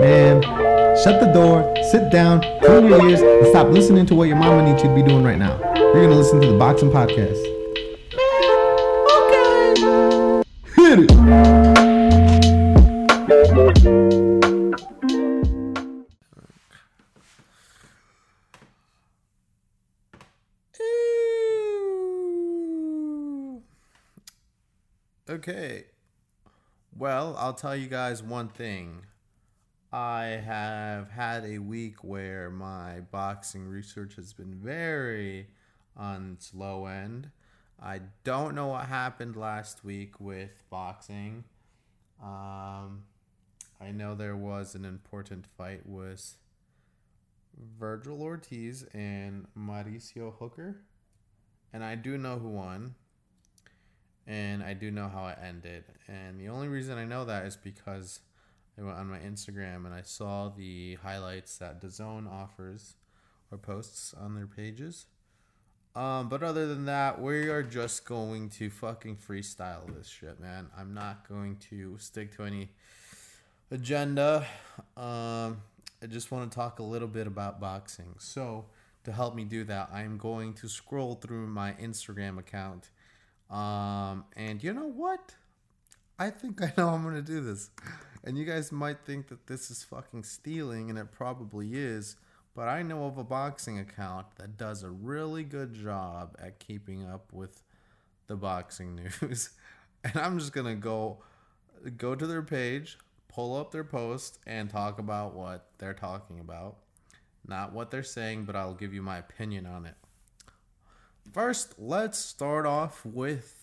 Man, shut the door, sit down, clean your ears, and stop listening to what your mama needs you to be doing right now. You're gonna listen to the Boxing Podcast. Man, okay. Hit it. Okay. Well, I'll tell you guys one thing. I have had a week where my boxing research has been very on its low end. I don't know what happened last week with boxing. Um, I know there was an important fight with Vergil Ortiz and Mauricio Hooker. And I do know who won and I do know how it ended. And the only reason I know that is because I went on my Instagram and I saw the highlights that DAZN offers or posts on their pages. Um, but other than that, we are just going to fucking freestyle this shit, man. I'm not going to stick to any agenda. Um, I just want to talk a little bit about boxing. So, to help me do that, I am going to scroll through my Instagram account um, and you know what? I think I know I'm gonna do this. And you guys might think that this is fucking stealing, and it probably is. But I know of a boxing account that does a really good job at keeping up with the boxing news. And I'm just gonna go go to their page, pull up their post, and talk about what they're talking about. Not what they're saying, but I'll give you my opinion on it. First, let's start off with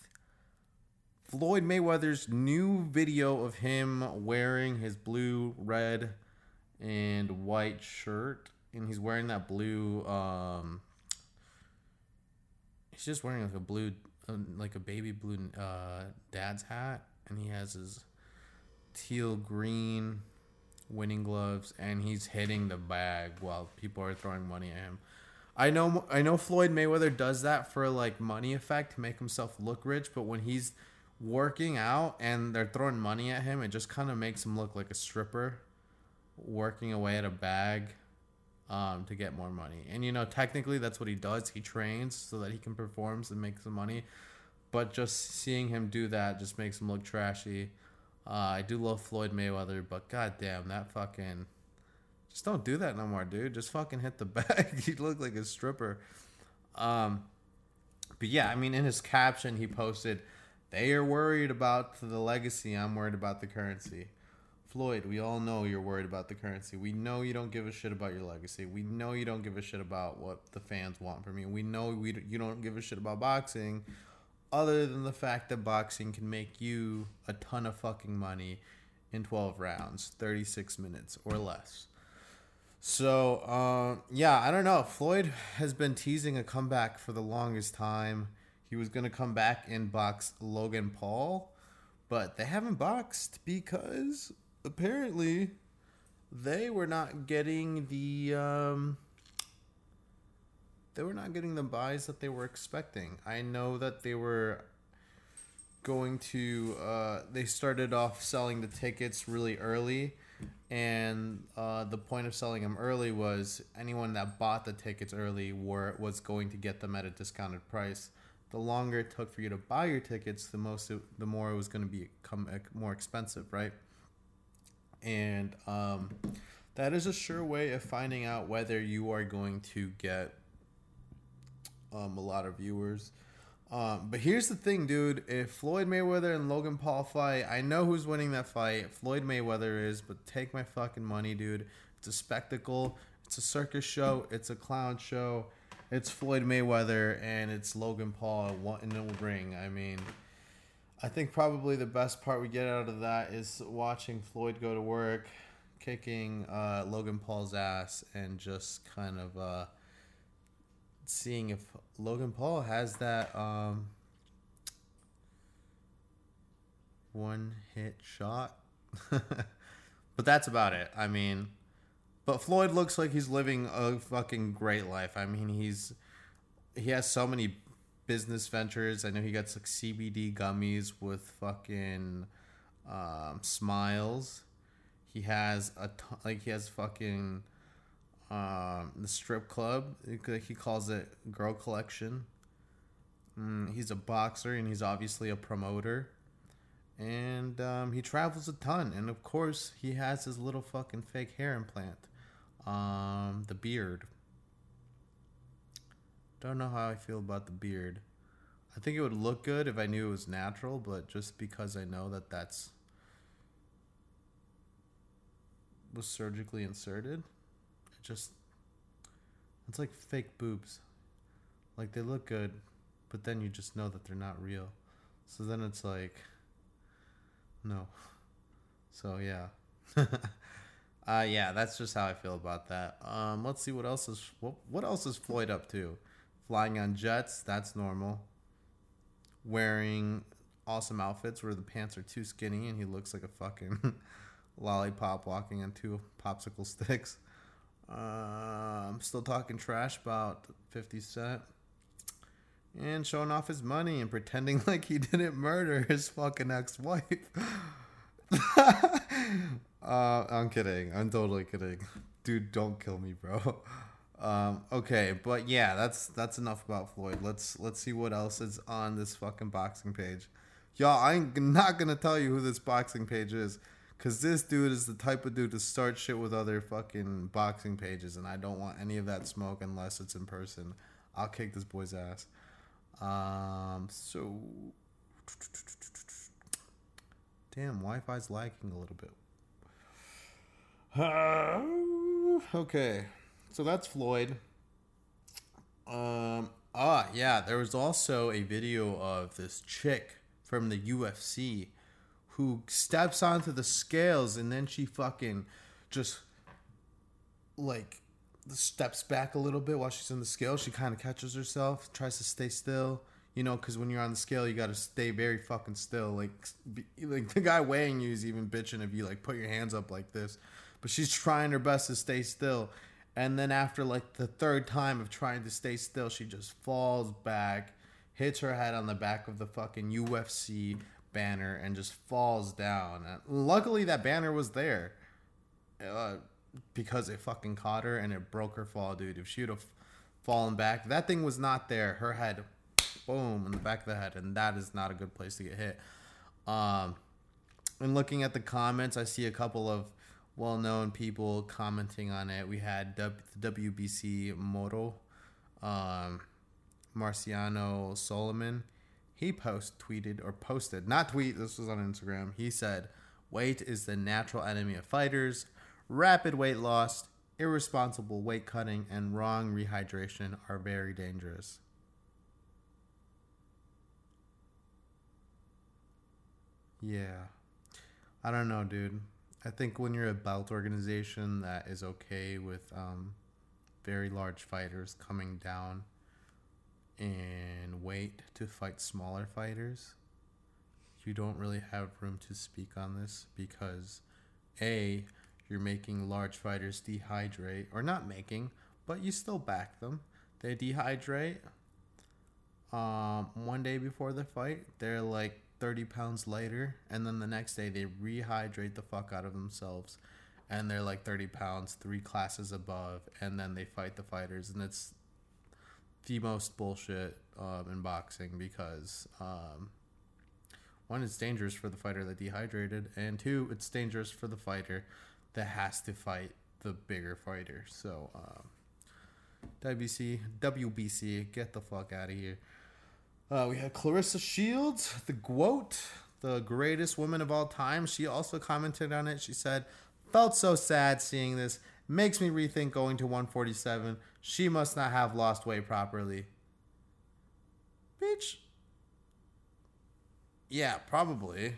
Floyd Mayweather's new video of him wearing his blue, red, and white shirt. And he's wearing that blue, um, he's just wearing like a blue, uh, like a baby blue uh, dad's hat. And he has his teal green winning gloves. And he's hitting the bag while people are throwing money at him. I know I know Floyd Mayweather does that for like money effect to make himself look rich, but when he's working out and they're throwing money at him, it just kind of makes him look like a stripper working away at a bag um, to get more money. And you know, technically that's what he does. He trains so that he can perform and make some money. But just seeing him do that just makes him look trashy. Uh, I do love Floyd Mayweather, but goddamn, that fucking just don't do that no more, dude. Just fucking hit the bag. you look like a stripper. Um, but yeah, I mean, in his caption, he posted, "They are worried about the legacy. I'm worried about the currency." Floyd, we all know you're worried about the currency. We know you don't give a shit about your legacy. We know you don't give a shit about what the fans want from you. We know we you don't give a shit about boxing, other than the fact that boxing can make you a ton of fucking money in 12 rounds, 36 minutes or less. So, uh, yeah, I don't know. Floyd has been teasing a comeback for the longest time. He was going to come back and box Logan Paul, but they haven't boxed because apparently they were not getting the um, they were not getting the buys that they were expecting. I know that they were going to uh, they started off selling the tickets really early and uh, the point of selling them early was anyone that bought the tickets early were was going to get them at a discounted price. The longer it took for you to buy your tickets, the most it, the more it was going to become more expensive, right? And um, that is a sure way of finding out whether you are going to get um, a lot of viewers. Um, but here's the thing, dude. If Floyd Mayweather and Logan Paul fight, I know who's winning that fight. Floyd Mayweather is, but take my fucking money, dude. It's a spectacle. It's a circus show. It's a clown show. It's Floyd Mayweather and it's Logan Paul in the ring. I mean, I think probably the best part we get out of that is watching Floyd go to work, kicking uh, Logan Paul's ass, and just kind of. Uh, seeing if Logan Paul has that um, one hit shot. but that's about it. I mean, but Floyd looks like he's living a fucking great life. I mean, he's he has so many business ventures. I know he gets like CBD gummies with fucking um, smiles. He has a ton, like he has fucking um the strip club. He calls it Girl Collection. Mm, he's a boxer and he's obviously a promoter. And um, he travels a ton. And of course, he has his little fucking fake hair implant. Um, the beard. Don't know how I feel about the beard. I think it would look good if I knew it was natural, but just because I know that that's was surgically inserted, it just it's like fake boobs. Like they look good, but then you just know that they're not real. So then it's like no. So yeah. uh yeah, that's just how I feel about that. Um let's see what else is what what else is Floyd up to? Flying on jets, that's normal. Wearing awesome outfits where the pants are too skinny and he looks like a fucking lollipop walking on two popsicle sticks. Uh, I'm still talking trash about 50 Cent and showing off his money and pretending like he didn't murder his fucking ex-wife. uh, I'm kidding. I'm totally kidding. Dude, don't kill me, bro. Um, okay, but yeah, that's that's enough about Floyd. Let's let's see what else is on this fucking boxing page. Y'all, I'm not gonna tell you who this boxing page is, cause this dude is the type of dude to start shit with other fucking boxing pages, and I don't want any of that smoke unless it's in person. I'll kick this boy's ass. Um, so damn, Wi-Fi's lagging a little bit. Okay, so that's Floyd. Um, ah, yeah, there was also a video of this chick from the UFC who steps onto the scales and then she fucking just like steps back a little bit while she's in the scale. She kind of catches herself, tries to stay still. You know, because when you're on the scale, you got to stay very fucking still. Like, be, like the guy weighing you is even bitching if you like put your hands up like this. But she's trying her best to stay still. And then after like the third time of trying to stay still, she just falls back, hits her head on the back of the fucking UFC banner, and just falls down. And luckily, that banner was there. Uh, because it fucking caught her and it broke her fall, dude. If she would have fallen back, that thing was not there. Her head, boom, in the back of the head, and that is not a good place to get hit. Um, and looking at the comments, I see a couple of well-known people commenting on it. We had w- WBC Moro, um, Mauricio Sulaimán. He post tweeted or posted, not tweet. This was on Instagram. He said, "Weight is the natural enemy of fighters." Rapid weight loss, irresponsible weight cutting, and wrong rehydration are very dangerous. Yeah. I don't know, dude. I think when you're a belt organization that is okay with um, very large fighters coming down in weight to fight smaller fighters, you don't really have room to speak on this because A, you're making large fighters dehydrate, or not making, but you still back them. They dehydrate um, one day before the fight, they're like 30 pounds lighter, and then the next day they rehydrate the fuck out of themselves, and they're like 30 pounds, three classes above, and then they fight the fighters, and it's the most bullshit um, in boxing because um, one, it's dangerous for the fighter that dehydrated, and two, it's dangerous for the fighter that has to fight the bigger fighter. So, um, WBC, WBC, get the fuck out of here. Uh, we had Claressa Shields, the GOAT, the greatest woman of all time. She also commented on it. She said, Felt so sad seeing this. Makes me rethink going to 147. She must not have lost weight properly. Bitch. Yeah, probably.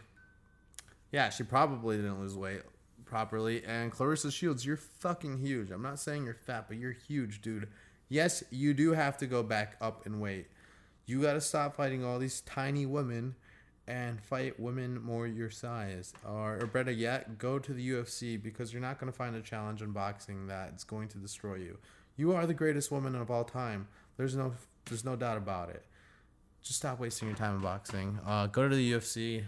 Yeah, she probably didn't lose weight properly. And Claressa Shields, you're fucking huge. I'm not saying you're fat, but you're huge, dude. Yes, you do have to go back up in weight. You got to stop fighting all these tiny women and fight women more your size. Or, or better yet, go to the UFC because you're not going to find a challenge in boxing that's going to destroy you. You are the greatest woman of all time. There's no there's no doubt about it. Just stop wasting your time in boxing. Uh, go to the UFC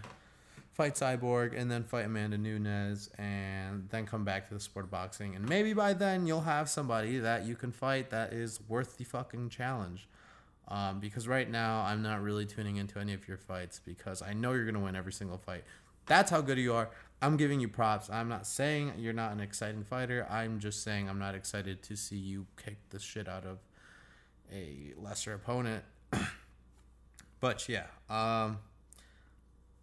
fight Cyborg, and then fight Amanda Nunes, and then come back to the sport of boxing. And maybe by then you'll have somebody that you can fight that is worth the fucking challenge. Um, because right now I'm not really tuning into any of your fights because I know you're gonna win every single fight. That's how good you are. I'm giving you props. I'm not saying you're not an exciting fighter. I'm just saying I'm not excited to see you kick the shit out of a lesser opponent. but yeah, um,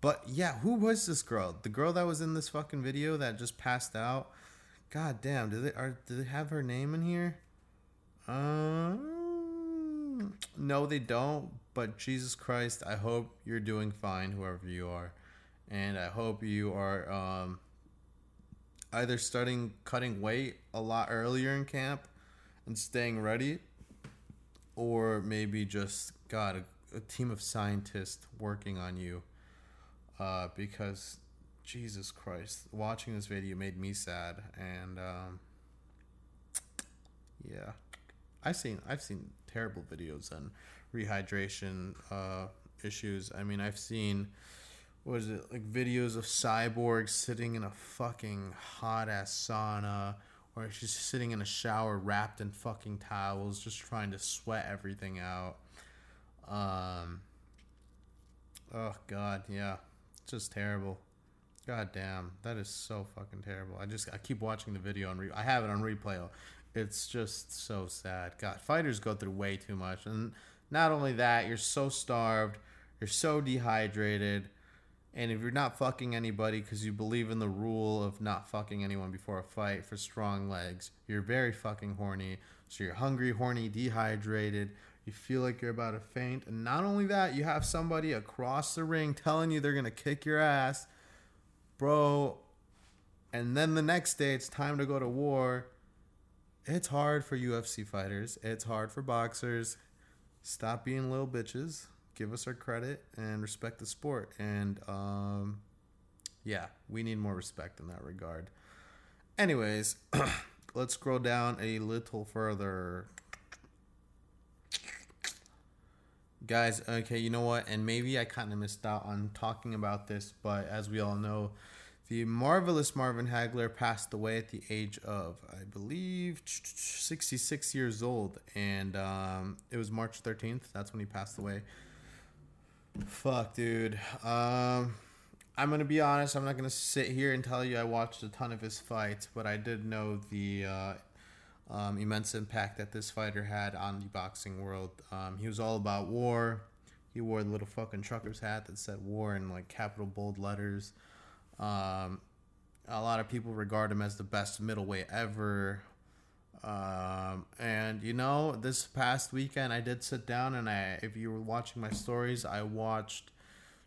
but yeah, who was this girl? The girl that was in this fucking video that just passed out. God damn, do they are do they have her name in here? Um, no, they don't. But Jesus Christ, I hope you're doing fine, whoever you are, and I hope you are um, either starting cutting weight a lot earlier in camp and staying ready, or maybe just got a, a team of scientists working on you uh, because Jesus Christ, watching this video made me sad, and um, yeah, I've seen I've seen terrible videos on rehydration uh, issues. I mean, I've seen what is it like videos of cyborgs sitting in a fucking hot ass sauna or she's sitting in a shower wrapped in fucking towels just trying to sweat everything out um oh god yeah it's just terrible. God damn, that is so fucking terrible. I just I keep watching the video and re- I have it on replay. It's just so sad. God, fighters go through way too much, and not only that, you're so starved, you're so dehydrated, and if you're not fucking anybody because you believe in the rule of not fucking anyone before a fight for strong legs, you're very fucking horny. So you're hungry, horny, dehydrated. You feel like you're about to faint. And not only that, you have somebody across the ring telling you they're going to kick your ass. Bro, and then the next day it's time to go to war. It's hard for UFC fighters. It's hard for boxers. Stop being little bitches. Give us our credit and respect the sport. And um, yeah, we need more respect in that regard. Anyways, let's scroll down a little further. guys okay you know what and maybe i kind of missed out on talking about this but as we all know the marvelous marvin hagler passed away at the age of i believe 66 years old and um, it was march 13th that's when he passed away fuck dude um, i'm gonna be honest i'm not gonna sit here and tell you i watched a ton of his fights but i did know the uh, um, immense impact that this fighter had on the boxing world. Um, he was all about war. He wore the little fucking trucker's hat that said war in like capital bold letters. Um, a lot of people regard him as the best middleweight ever. Um, and you know, this past weekend I did sit down and I, if you were watching my stories, I watched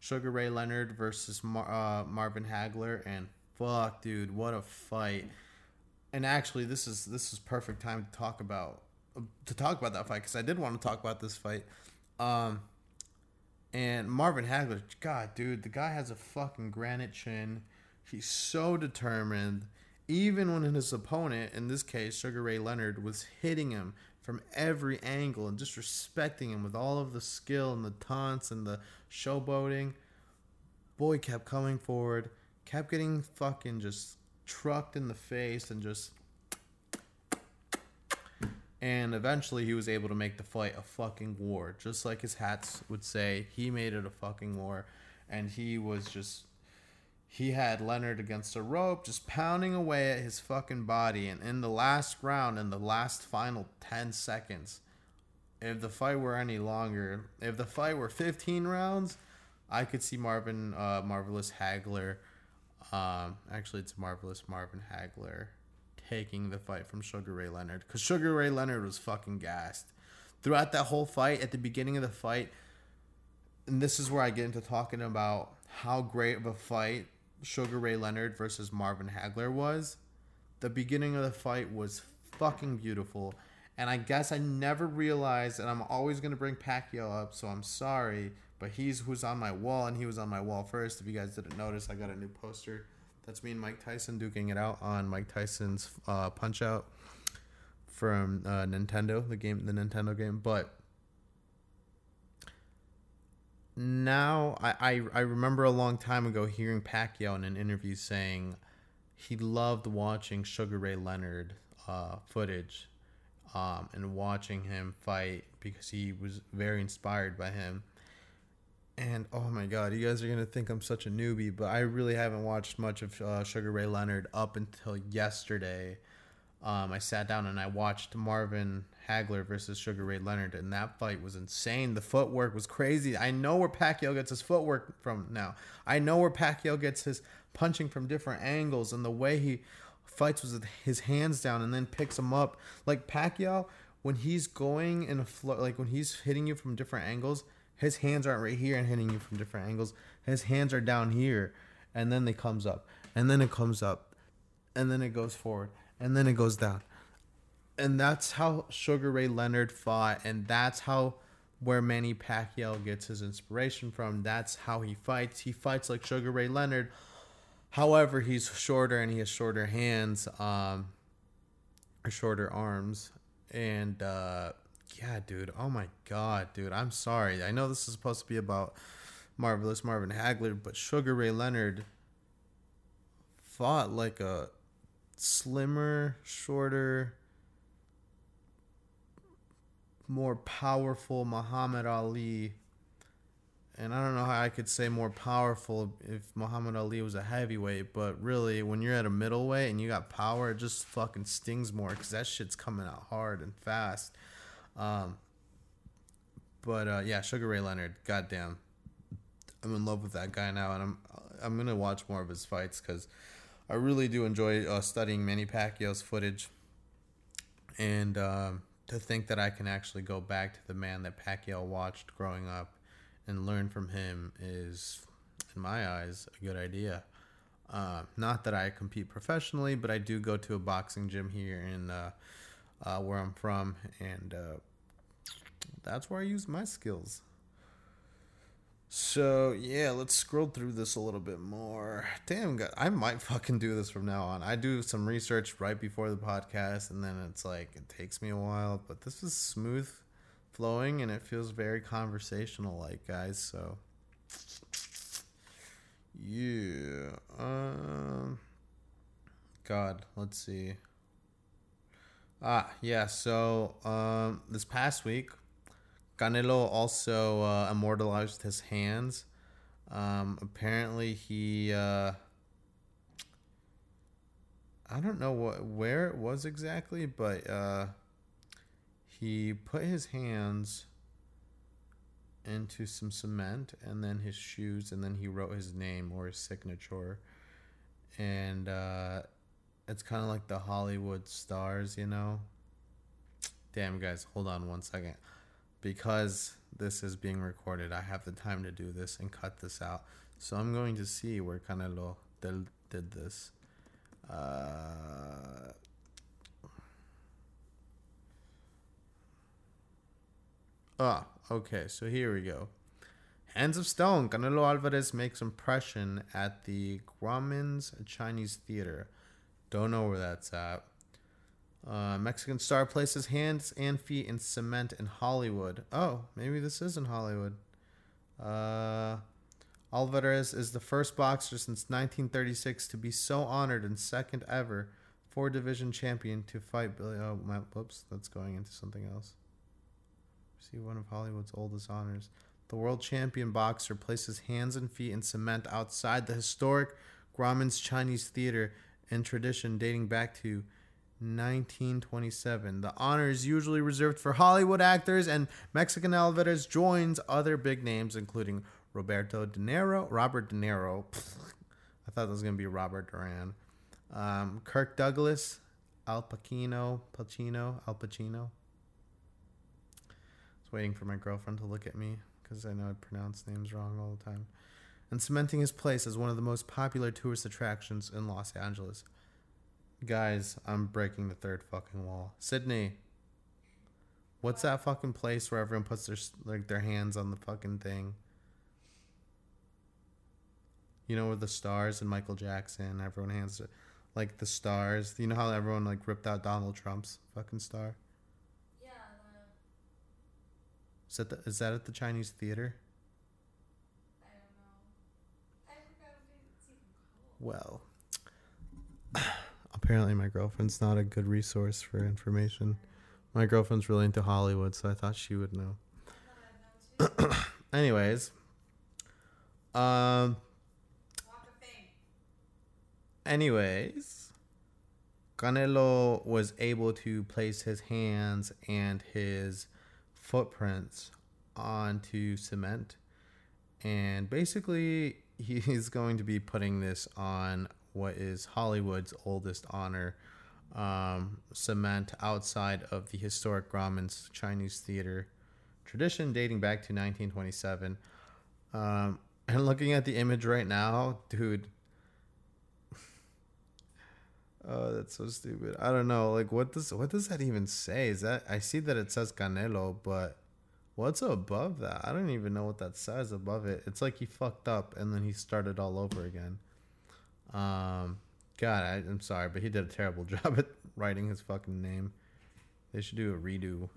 Sugar Ray Leonard versus Mar- uh, Marvin Hagler, and fuck, dude, what a fight! and actually this is this is perfect time to talk about to talk about that fight because I did want to talk about this fight. Um, and Marvin Hagler, God, dude, the guy has a fucking granite chin. He's so determined. Even when his opponent, in this case Sugar Ray Leonard, was hitting him from every angle and disrespecting him with all of the skill and the taunts and the showboating, boy kept coming forward, kept getting fucking just trucked in the face and just and eventually he was able to make the fight a fucking war just like his hats would say. He made it a fucking war. And he was just he had Leonard against a rope just pounding away at his fucking body. And in the last round in the last final 10 seconds if the fight were any longer if the fight were 15 rounds I could see Marvin uh, Marvelous Hagler um, actually, it's marvelous Marvin Hagler taking the fight from Sugar Ray Leonard because Sugar Ray Leonard was fucking gassed throughout that whole fight. At the beginning of the fight, and this is where I get into talking about how great of a fight Sugar Ray Leonard versus Marvin Hagler was. The beginning of the fight was fucking beautiful. And I guess I never realized, and I'm always going to bring Pacquiao up, so I'm sorry but he's who's on my wall, and he was on my wall first. If you guys didn't notice, I got a new poster. That's me and Mike Tyson duking it out on Mike Tyson's uh, Punch Out from uh, Nintendo, the game, the Nintendo game. But now I, I I remember a long time ago hearing Pacquiao in an interview saying he loved watching Sugar Ray Leonard uh, footage um, and watching him fight because he was very inspired by him. And oh my god, you guys are gonna think I'm such a newbie, but I really haven't watched much of uh, Sugar Ray Leonard up until yesterday. Um, I sat down and I watched Marvin Hagler versus Sugar Ray Leonard, and that fight was insane. The footwork was crazy. I know where Pacquiao gets his footwork from now. I know where Pacquiao gets his punching from different angles, and the way he fights with his hands down and then picks them up. Like Pacquiao, when he's going in a flow, like when he's hitting you from different angles, his hands aren't right here and hitting you from different angles. His hands are down here, and then they comes up, and then it comes up, and then it goes forward, and then it goes down and that's how Sugar Ray Leonard fought, and that's how where Manny Pacquiao gets his inspiration from. That's how he fights. He fights like Sugar Ray Leonard. However, he's shorter and he has shorter hands, um, or shorter arms, and uh, yeah, dude. Oh my god, dude. I'm sorry. I know this is supposed to be about marvelous Marvin Hagler, but Sugar Ray Leonard fought like a slimmer, shorter more powerful Muhammad Ali. And I don't know how I could say more powerful if Muhammad Ali was a heavyweight, but really, when you're at a middleweight and you got power, it just fucking stings more because that shit's coming out hard and fast. Um, but uh, yeah, Sugar Ray Leonard, goddamn, I'm in love with that guy now, and I'm I'm gonna watch more of his fights because I really do enjoy uh, studying Manny Pacquiao's footage, and um, to think that I can actually go back to the man that Pacquiao watched growing up and learn from him is, in my eyes, a good idea. Uh, not that I compete professionally, but I do go to a boxing gym here in uh, where I'm from, and uh, that's where I use my skills. So yeah, let's scroll through this a little bit more. Damn, God, I might fucking do this from now on. I do some research right before the podcast, and then it's like it takes me a while, but this is smooth flowing, and it feels very conversational, like guys. So yeah, um, God, let's see. Ah, yeah. So um, this past week Canelo also uh, immortalized his hands. Um, apparently, he. Uh, I don't know what where it was exactly, but uh, he put his hands into some cement and then his shoes, and then he wrote his name or his signature. And uh, it's kind of like the Hollywood stars, you know. Damn, guys, hold on one second because this is being recorded, I have the time to do this and cut this out. So I'm going to see where Canelo del, did this. Uh, ah, okay. So here we go. Hands of Stone. Canelo Alvarez makes impression at the Grauman's Chinese Theater. Don't know where that's at. Uh, Mexican star places hands and feet in cement in Hollywood. Oh, maybe this is in Hollywood. Uh, Alvarez is the first boxer since 1936 to be so honored and second ever four division champion to fight Billy. Oh, my, whoops, that's going into something else. See one of Hollywood's oldest honors. The world champion boxer places hands and feet in cement outside the historic Grauman's Chinese Theater in tradition dating back to 1927. The honor is usually reserved for Hollywood actors, and Mexican Alvarez joins other big names, including Roberto De Niro, Robert De Niro. I thought that was going to be Robert Duran. Um, Kirk Douglas, Al Pacino, Pacino, Al Pacino. I was waiting for my girlfriend to look at me because I know I pronounce names wrong all the time. And cementing his place as one of the most popular tourist attractions in Los Angeles. Guys, I'm breaking the third fucking wall. Sydney, what's that fucking place where everyone puts their like their hands on the fucking thing? You know, with the stars and Michael Jackson, everyone hands it like the stars. You know how everyone like ripped out Donald Trump's fucking star? Yeah. The... Is that the, is that at the Chinese theater? Well, apparently my girlfriend's not a good resource for information. My girlfriend's really into Hollywood, so I thought she would know. Anyways, um, anyways, Canelo was able to place his hands and his footprints onto cement, and basically he's going to be putting this on what is Hollywood's oldest honor, um, cement outside of the historic Grauman's Chinese theater tradition dating back to 1927. Um, and looking at the image right now, dude. Oh, that's so stupid. I don't know. Like, what does what does that even say? Is that I see that it says Canelo, but what's above that? I don't even know what that says above it. It's like he fucked up and then he started all over again. Um, God, I, I'm sorry, but he did a terrible job at writing his fucking name. They should do a redo.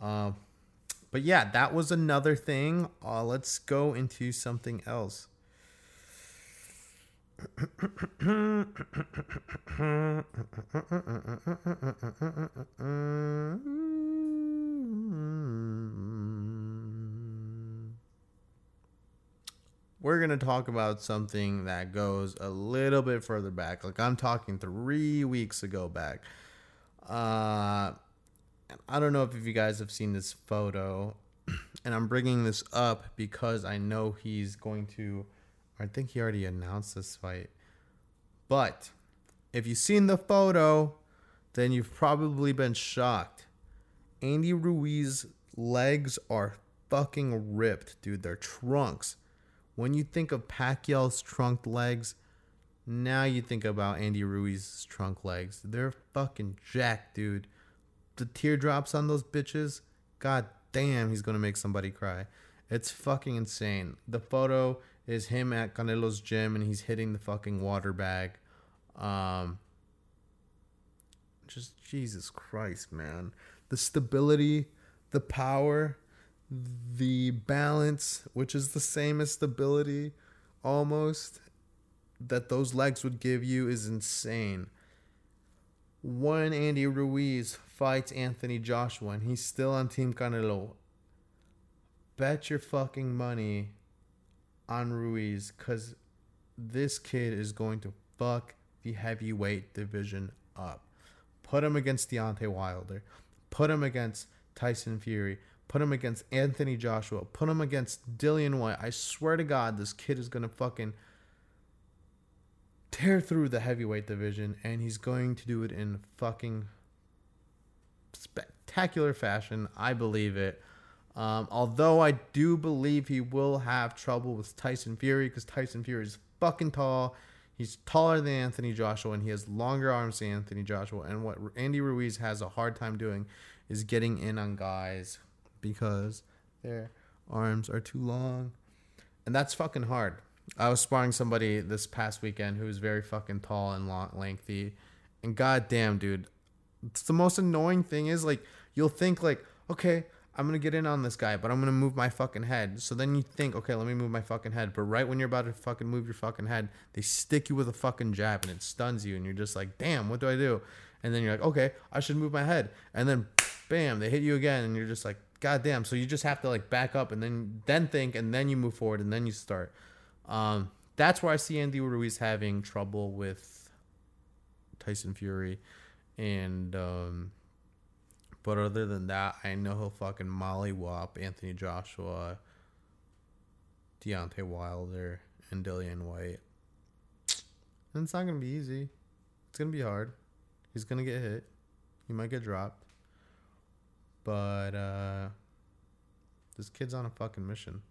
Um, but yeah, that was another thing. Uh, let's go into something else. We're going to talk about something that goes a little bit further back. Like I'm talking three weeks ago back. Uh, I don't know if you guys have seen this photo, and I'm bringing this up because I know he's going to. I think he already announced this fight. But if you've seen the photo, then you've probably been shocked. Andy Ruiz legs are fucking ripped, dude. They're trunks. When you think of Pacquiao's trunked legs, now you think about Andy Ruiz's trunk legs. They're fucking jacked, dude. The teardrops on those bitches, god damn, he's gonna make somebody cry. It's fucking insane. The photo is him at Canelo's gym and he's hitting the fucking water bag. Um, just Jesus Christ, man. The stability, the power, the balance, which is the same as stability almost, that those legs would give you is insane. When Andy Ruiz fights Anthony Joshua and he's still on Team Canelo, bet your fucking money on Ruiz because this kid is going to fuck the heavyweight division up. Put him against Deontay Wilder. Put him against Tyson Fury. Put him against Anthony Joshua. Put him against Dillian Whyte. I swear to God, this kid is going to fucking tear through the heavyweight division and he's going to do it in fucking spectacular fashion. I believe it. Um, although I do believe he will have trouble with Tyson Fury because Tyson Fury is fucking tall. He's taller than Anthony Joshua and he has longer arms than Anthony Joshua. And what Andy Ruiz has a hard time doing is getting in on guys because their arms are too long. And that's fucking hard. I was sparring somebody this past weekend who was very fucking tall and long, lengthy. And goddamn, dude, it's the most annoying thing is like you'll think like, okay, I'm gonna get in on this guy, but I'm gonna move my fucking head. So then you think, okay, let me move my fucking head. But right when you're about to fucking move your fucking head, they stick you with a fucking jab and it stuns you, and you're just like, damn, what do I do? And then you're like, okay, I should move my head. And then, bam, they hit you again, and you're just like, god damn. So you just have to like back up and then then think, and then you move forward, and then you start. Um, that's where I see Andy Ruiz having trouble with Tyson Fury, and um, but other than that, I know he'll fucking mollywop Anthony Joshua, Deontay Wilder, and Dillian Whyte. And it's not gonna be easy. It's gonna be hard. He's gonna get hit. He might get dropped. But uh, this kid's on a fucking mission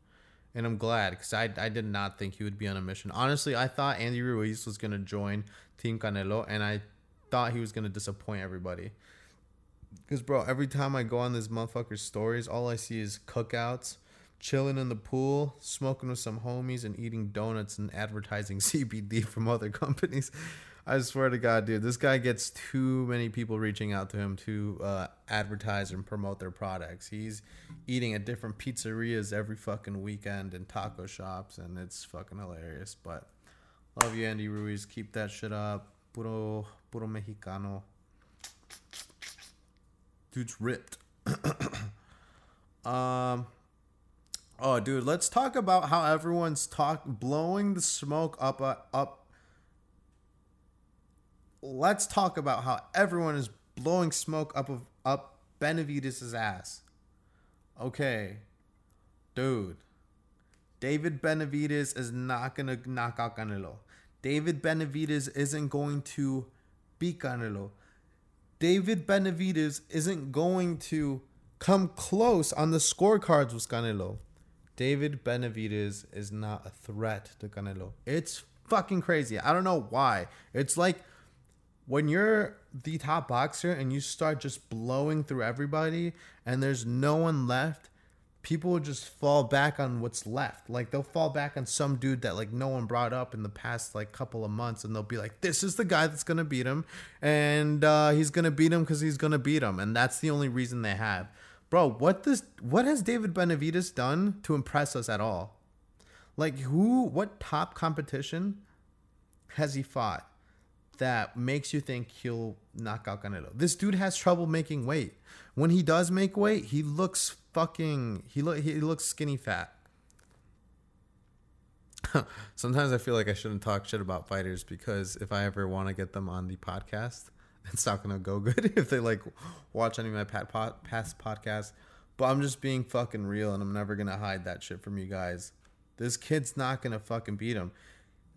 and I'm glad because I, I did not think he would be on a mission. Honestly, I thought Andy Ruiz was gonna join Team Canelo, and I thought he was gonna disappoint everybody. Because bro, every time I go on this motherfucker's stories, all I see is cookouts, chilling in the pool, smoking with some homies, and eating donuts and advertising CBD from other companies. I swear to God, dude, this guy gets too many people reaching out to him to uh, advertise and promote their products. He's eating at different pizzerias every fucking weekend and taco shops, and it's fucking hilarious. But Love you, Andy Ruiz. Keep that shit up. Puro, puro mexicano. Dude's ripped. um. Oh, dude, let's talk about how everyone's talk blowing the smoke up uh, up. Let's talk about how everyone is blowing smoke up of up Benavidez' ass. Okay, dude. David Benavidez is not gonna knock out Canelo. David Benavidez isn't going to beat Canelo. David Benavidez isn't going to come close on the scorecards with Canelo. David Benavidez is not a threat to Canelo. It's fucking crazy. I don't know why. It's like when you're the top boxer and you start just blowing through everybody and there's no one left, people will just fall back on what's left. Like they'll fall back on some dude that like no one brought up in the past like couple of months and they'll be like, this is the guy that's going to beat him and uh, he's going to beat him because he's going to beat him. And that's the only reason they have. Bro, what this what has David Benavidez done to impress us at all? Like who what top competition has he fought that makes you think he'll knock out Canelo? This dude has trouble making weight. When he does make weight, he looks fucking he look he looks skinny fat. Sometimes I feel like I shouldn't talk shit about fighters because if I ever want to get them on the podcast, it's not gonna go good if they like watch any of my past podcasts. But I'm just being fucking real, and I'm never gonna hide that shit from you guys. This kid's not gonna fucking beat him.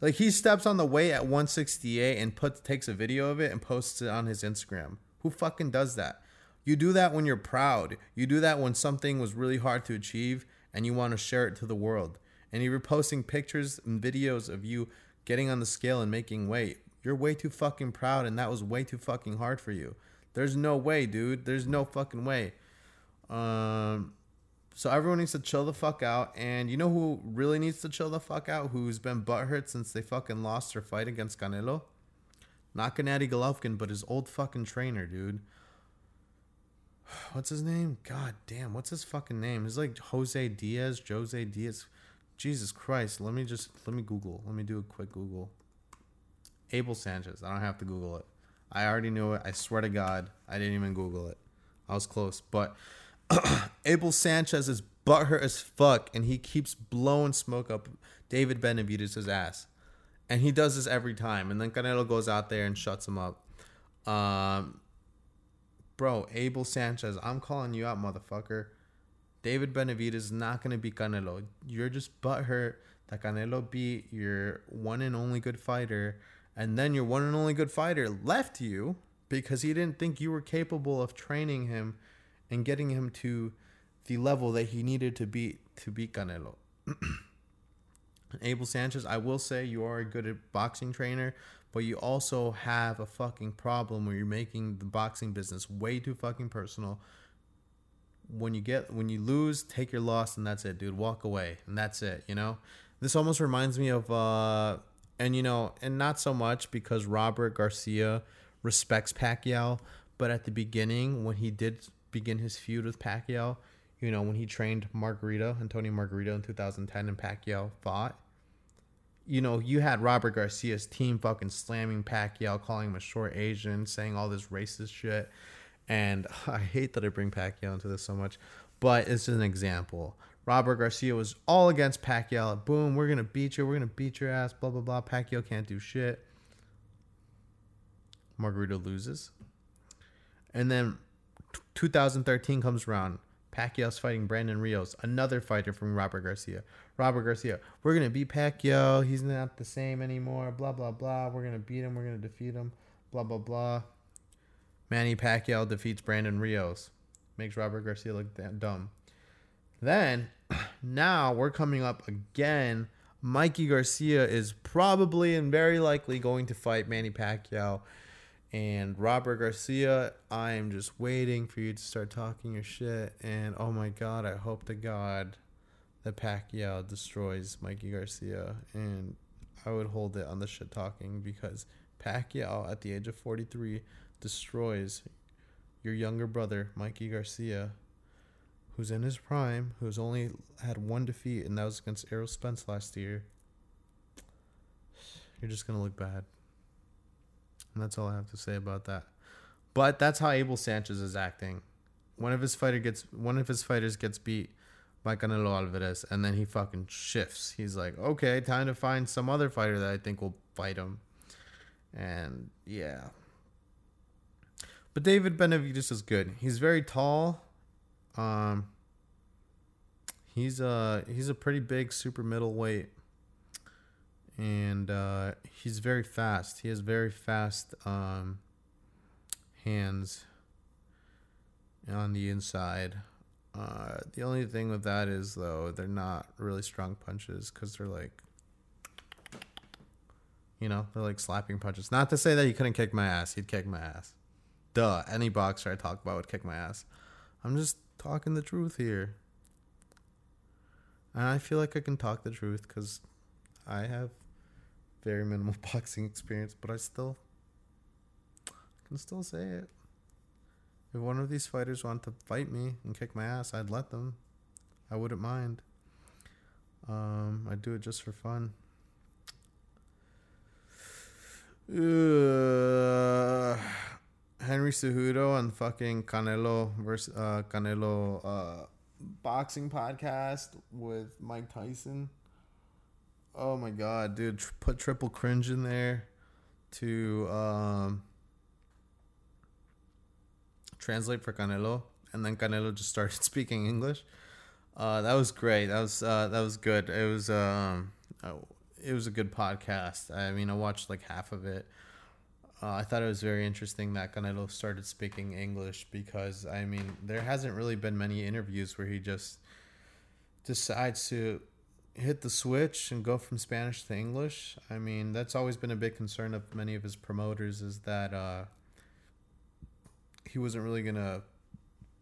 Like he steps on the weight at 168 and puts takes a video of it and posts it on his Instagram. Who fucking does that? You do that when you're proud. You do that when something was really hard to achieve and you want to share it to the world. And you're posting pictures and videos of you getting on the scale and making weight. You're way too fucking proud, and that was way too fucking hard for you. There's no way, dude. There's no fucking way. Um, so everyone needs to chill the fuck out. And you know who really needs to chill the fuck out? Who's been butthurt since they fucking lost their fight against Canelo? Not Gennady Golovkin, but his old fucking trainer, dude. What's his name? God damn, what's his fucking name? It's like Jose Diaz, Jose Diaz. Jesus Christ, let me just let me Google. Let me do a quick Google. Abel Sanchez. I don't have to Google it. I already knew it. I swear to God, I didn't even Google it. I was close, but Abel Sanchez is butthurt as fuck, and he keeps blowing smoke up David Benavidez' ass, and he does this every time. And then Canelo goes out there and shuts him up. Um, bro, Abel Sanchez, I'm calling you out, motherfucker. David Benavidez is not gonna beat Canelo. You're just butthurt that Canelo beat your one and only good fighter and then your one and only good fighter left you because he didn't think you were capable of training him and getting him to the level that he needed to beat to beat Canelo. Abel Sanchez, I will say you are a good boxing trainer, but you also have a fucking problem where you're making the boxing business way too fucking personal. When you get when you lose, take your loss and that's it, dude. Walk away and that's it, you know? This almost reminds me of uh and you know, and not so much because Robert Garcia respects Pacquiao, but at the beginning when he did begin his feud with Pacquiao, you know, when he trained Margarito, Antonio Margarito in 2010 and Pacquiao fought, you know, you had Robert Garcia's team fucking slamming Pacquiao, calling him a short Asian, saying all this racist shit. And I hate that I bring Pacquiao into this so much, but it's an example. Robert Garcia was all against Pacquiao. Boom, we're gonna beat you. We're gonna beat your ass. Blah blah blah. Pacquiao can't do shit. Margarito loses, and then 2013 comes around. Pacquiao's fighting Brandon Rios, another fighter from Robert Garcia. Robert Garcia, we're gonna beat Pacquiao. He's not the same anymore. Blah blah blah. We're gonna beat him. We're gonna defeat him. Blah blah blah. Manny Pacquiao defeats Brandon Rios, makes Robert Garcia look dumb. Then, now we're coming up again. Mikey Garcia is probably and very likely going to fight Manny Pacquiao. And Robert Garcia, I am just waiting for you to start talking your shit. And oh my God, I hope to God that Pacquiao destroys Mikey Garcia. And I would hold it on the shit talking because Pacquiao, at the age of 43, destroys your younger brother, Mikey Garcia who's in his prime, who's only had one defeat, and that was against Errol Spence last year. You're just gonna look bad. And that's all I have to say about that. But that's how Abel Sanchez is acting. One of his fighter gets one of his fighters gets beat by Canelo Alvarez, and then he fucking shifts. He's like, okay, time to find some other fighter that I think will fight him. And yeah. But David Benavidez is good. He's very tall. Um he's a he's a pretty big super middleweight. And uh he's very fast. He has very fast um hands on the inside. Uh, the only thing with that is though they're not really strong punches because they're like, you know, they're like slapping punches. Not to say that he couldn't kick my ass. He'd kick my ass. Duh. Any boxer I talk about would kick my ass. I'm just talking the truth here. And I feel like I can talk the truth because I have very minimal boxing experience, but I still can still say it. If one of these fighters want to fight me and kick my ass, I'd let them. I wouldn't mind. Um, I'd do it just for fun. Uh, Henry Cejudo fucking Canelo versus uh, Canelo uh, boxing podcast with Mike Tyson. Oh my god, dude! Tr- put triple cringe in there to um, translate for Canelo, and then Canelo just started speaking English. Uh, that was great. That was uh, that was good. It was um, oh, it was a good podcast. I mean, I watched like half of it. Uh, I thought it was very interesting that Canelo started speaking English because I mean, there hasn't really been many interviews where he just decides to hit the switch and go from Spanish to English. I mean, that's always been a big concern of many of his promoters is that uh, he wasn't really gonna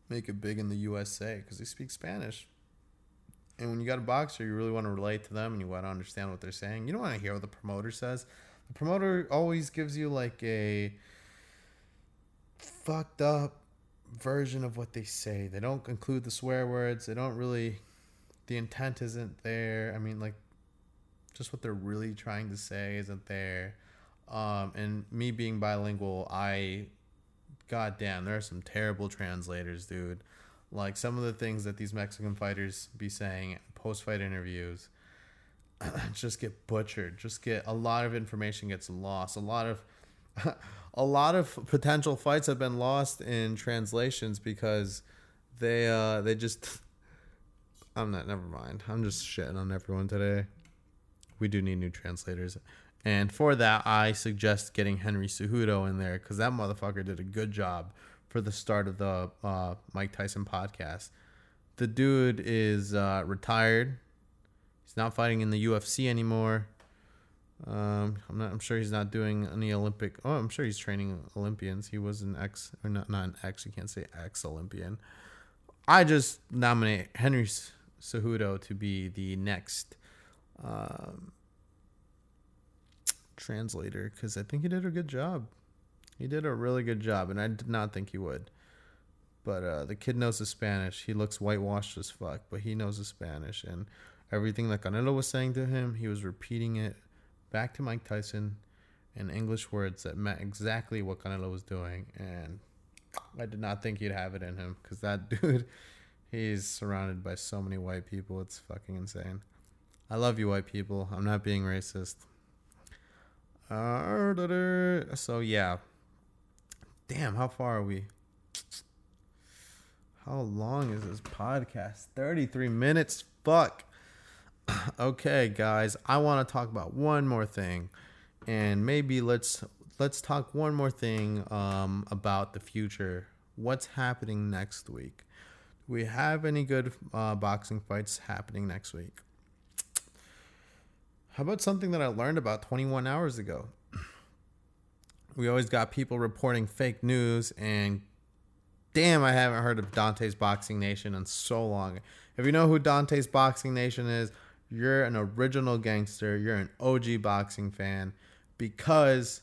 make it big in the USA because he speaks Spanish. And when you got a boxer, you really want to relate to them and you want to understand what they're saying. You don't want to hear what the promoter says. Promoter always gives you like a fucked up version of what they say. They don't include the swear words. They don't really the intent isn't there. I mean like just what they're really trying to say isn't there. Um, and me being bilingual, I goddamn, there are some terrible translators, dude. Like some of the things that these Mexican fighters be saying post fight interviews just get butchered. Just get a lot of information gets lost. A lot of a lot of potential fights have been lost in translations because they uh they just I'm not never mind. I'm just shitting on everyone today. We do need new translators. And for that, I suggest getting Henry Cejudo in there because that motherfucker did a good job for the start of the uh, Mike Tyson podcast. The dude is uh, retired. He's not fighting in the UFC anymore. Um, I'm not. I'm sure he's not doing any Olympic. Oh, I'm sure he's training Olympians. He was an ex, or not, not an ex. You can't say ex Olympian. I just nominate Henry Cejudo to be the next um, translator because I think he did a good job. He did a really good job, and I did not think he would. But uh, the kid knows the Spanish. He looks whitewashed as fuck, but he knows the Spanish. And everything that Canelo was saying to him, he was repeating it back to Mike Tyson in English words that meant exactly what Canelo was doing. And I did not think he'd have it in him because that dude, he's surrounded by so many white people. It's fucking insane. I love you, white people. I'm not being racist. Uh, so yeah. Damn, how far are we? How long is this podcast? 33 minutes. Fuck. okay, guys, I want to talk about one more thing. And maybe let's let's talk one more thing um, about the future. What's happening next week? Do we have any good uh, boxing fights happening next week? How about something that I learned about 21 hours ago? We always got people reporting fake news, and damn, I haven't heard of Dante's Boxing Nation in so long. If you know who Dante's Boxing Nation is, you're an original gangster. You're an OG boxing fan because,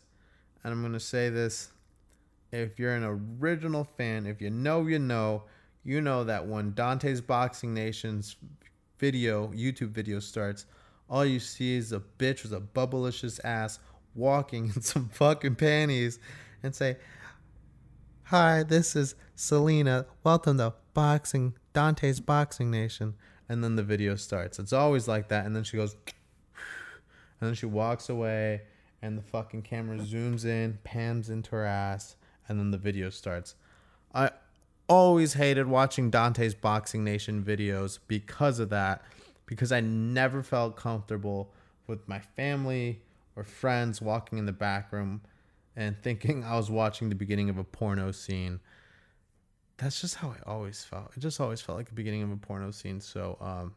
and I'm going to say this if you're an original fan, if you know, you know, you know that when Dante's Boxing Nation's video, YouTube video starts, all you see is a bitch with a bubblicious ass walking in some fucking panties and say, Hi, this is Selena. Welcome to Boxing, Dante's Boxing Nation. And then the video starts. It's always like that. And then she goes, and then she walks away, and the fucking camera zooms in, pans into her ass, and then the video starts. I always hated watching Dante's Boxing Nation videos because of that, because I never felt comfortable with my family or friends walking in the back room and thinking I was watching the beginning of a porno scene. That's just how I always felt. It just always felt like the beginning of a porno scene. So, um,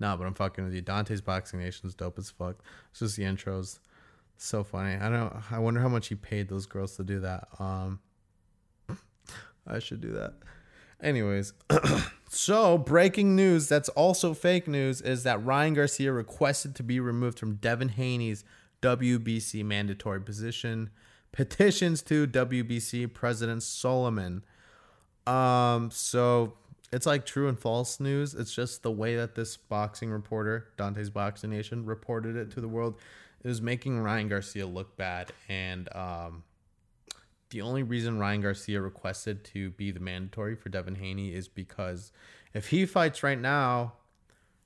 nah, but I'm fucking with you. Dante's Boxing Nation's dope as fuck. It's just the intros. So funny. I don't. I wonder how much he paid those girls to do that. Um, I should do that. Anyways, so breaking news that's also fake news is that Ryan Garcia requested to be removed from Devin Haney's WBC mandatory position. Petitions to WBC President Sulaimán. Um, so it's like true and false news. It's just the way that this boxing reporter, Dante's Boxing Nation, reported it to the world. It was making Ryan Garcia look bad. And um, the only reason Ryan Garcia requested to be the mandatory for Devin Haney is because if he fights right now,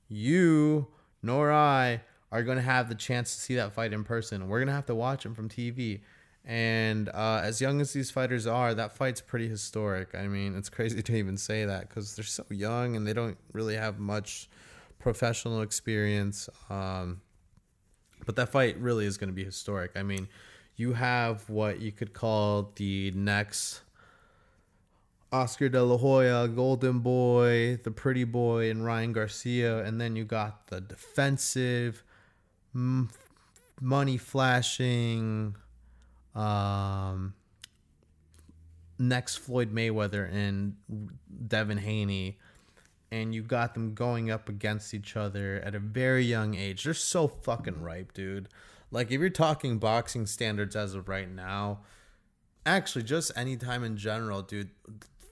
you nor I are going to have the chance to see that fight in person. We're going to have to watch him from TV. And uh, as young as these fighters are, that fight's pretty historic. I mean, it's crazy to even say that because they're so young and they don't really have much professional experience. Um, but that fight really is going to be historic. I mean, you have what you could call the next Oscar De La Hoya, Golden Boy, the Pretty Boy, and Ryan Garcia, and then you got the defensive, money flashing, um, next Floyd Mayweather and Devin Haney, and you got them going up against each other at a very young age. They're so fucking ripe, dude. Like if you're talking boxing standards as of right now, actually just any time in general, dude,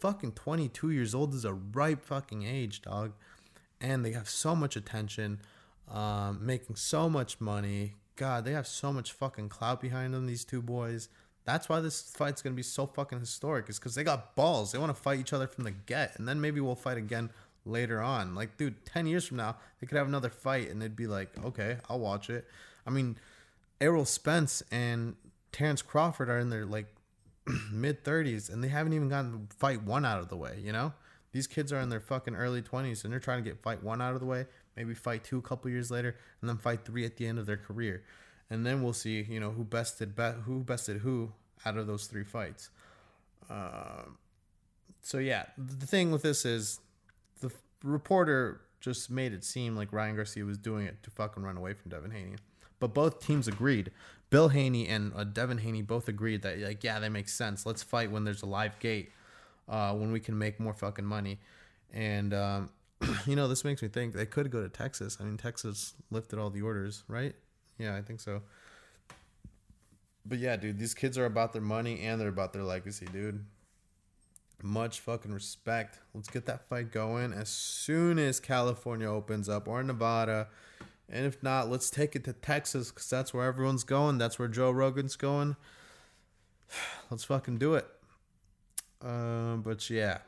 fucking 22 years old is a ripe fucking age, dog. And they have so much attention, um, making so much money, God, they have so much fucking clout behind them, these two boys. That's why this fight's gonna be so fucking historic, is because they got balls. They want to fight each other from the get, and then maybe we'll fight again later on. Like, dude, 10 years from now, they could have another fight, and they'd be like, okay, I'll watch it. I mean, Errol Spence and Terrence Crawford are in their like mid 30s, and they haven't even gotten fight one out of the way, you know? These kids are in their fucking early 20s, and they're trying to get fight one out of the way maybe fight two a couple years later, and then fight three at the end of their career, and then we'll see you know who bested be- who bested who out of those three fights. Uh, so yeah, the thing with this is the reporter just made it seem like Ryan Garcia was doing it to fucking run away from Devin Haney. But both teams agreed. Bill Haney and uh, Devin Haney both agreed that like yeah, that makes sense. Let's fight when there's a live gate, uh, when we can make more fucking money. And um, you know, this makes me think they could go to Texas. I mean, Texas lifted all the orders, right? Yeah, I think so. But yeah, dude, these kids are about their money and they're about their legacy, dude. Much fucking respect. Let's get that fight going as soon as California opens up or Nevada. And if not, let's take it to Texas because that's where everyone's going. That's where Joe Rogan's going. Let's fucking do it. Uh, but yeah,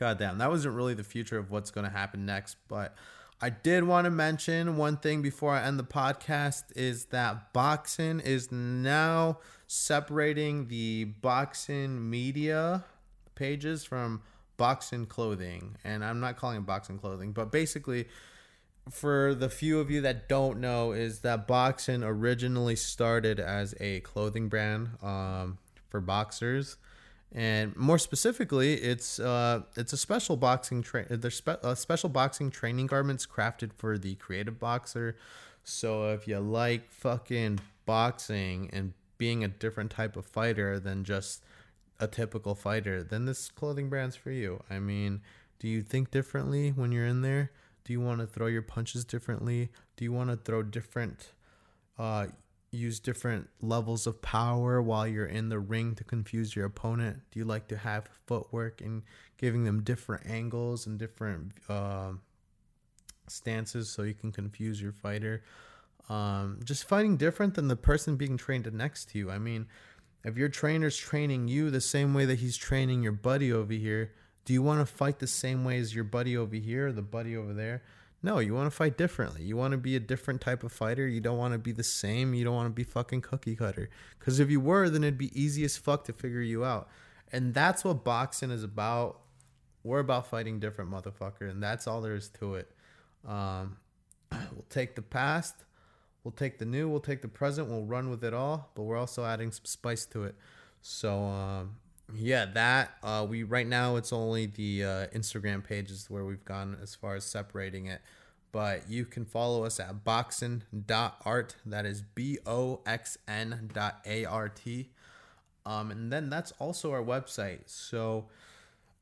God damn, that wasn't really the future of what's going to happen next. But I did want to mention one thing before I end the podcast is that Boxing is now separating the Boxing media pages from Boxing clothing. And I'm not calling it Boxing clothing, but basically, for the few of you that don't know, is that Boxing originally started as a clothing brand um, for boxers and more specifically, it's uh, it's a special boxing train. There's spe- uh, special boxing training garments crafted for the creative boxer. So if you like fucking boxing and being a different type of fighter than just a typical fighter, then this clothing brand's for you. I mean, do you think differently when you're in there? Do you want to throw your punches differently? Do you want to throw different uh, use different levels of power while you're in the ring to confuse your opponent? Do you like to have footwork and giving them different angles and different uh, stances so you can confuse your fighter. Um, just fighting different than the person being trained next to you. I mean, if your trainer's training you the same way that he's training your buddy over here, do you want to fight the same way as your buddy over here or the buddy over there? No, you want to fight differently. You want to be a different type of fighter. You don't want to be the same. You don't want to be fucking cookie cutter. Because if you were, then it'd be easy as fuck to figure you out. And that's what boxing is about. We're about fighting different, motherfucker. And that's all there is to it. Um, we'll take the past, we'll take the new, we'll take the present, we'll run with it all. But we're also adding some spice to it. So, um, yeah, that uh, we right now it's only the uh, Instagram pages where we've gone as far as separating it. But you can follow us at boxen.art. That is B O X N dot A R T. Um, and then that's also our website. So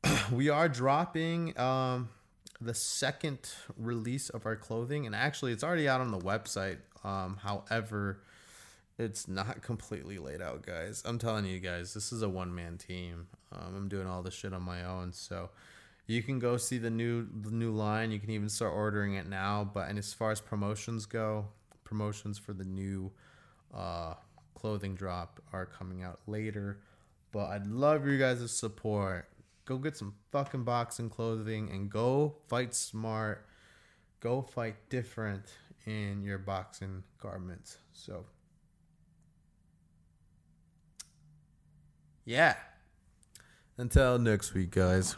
we are dropping um, the second release of our clothing, and actually, it's already out on the website. Um, however, it's not completely laid out, guys. I'm telling you guys, this is a one man team. Um, I'm doing all this shit on my own, so you can go see the new the new line. You can even start ordering it now. But and as far as promotions go, promotions for the new uh, clothing drop are coming out later. But I'd love your guys' support. Go get some fucking boxing clothing and go fight smart. Go fight different in your boxing garments. So. Yeah. Until next week, guys.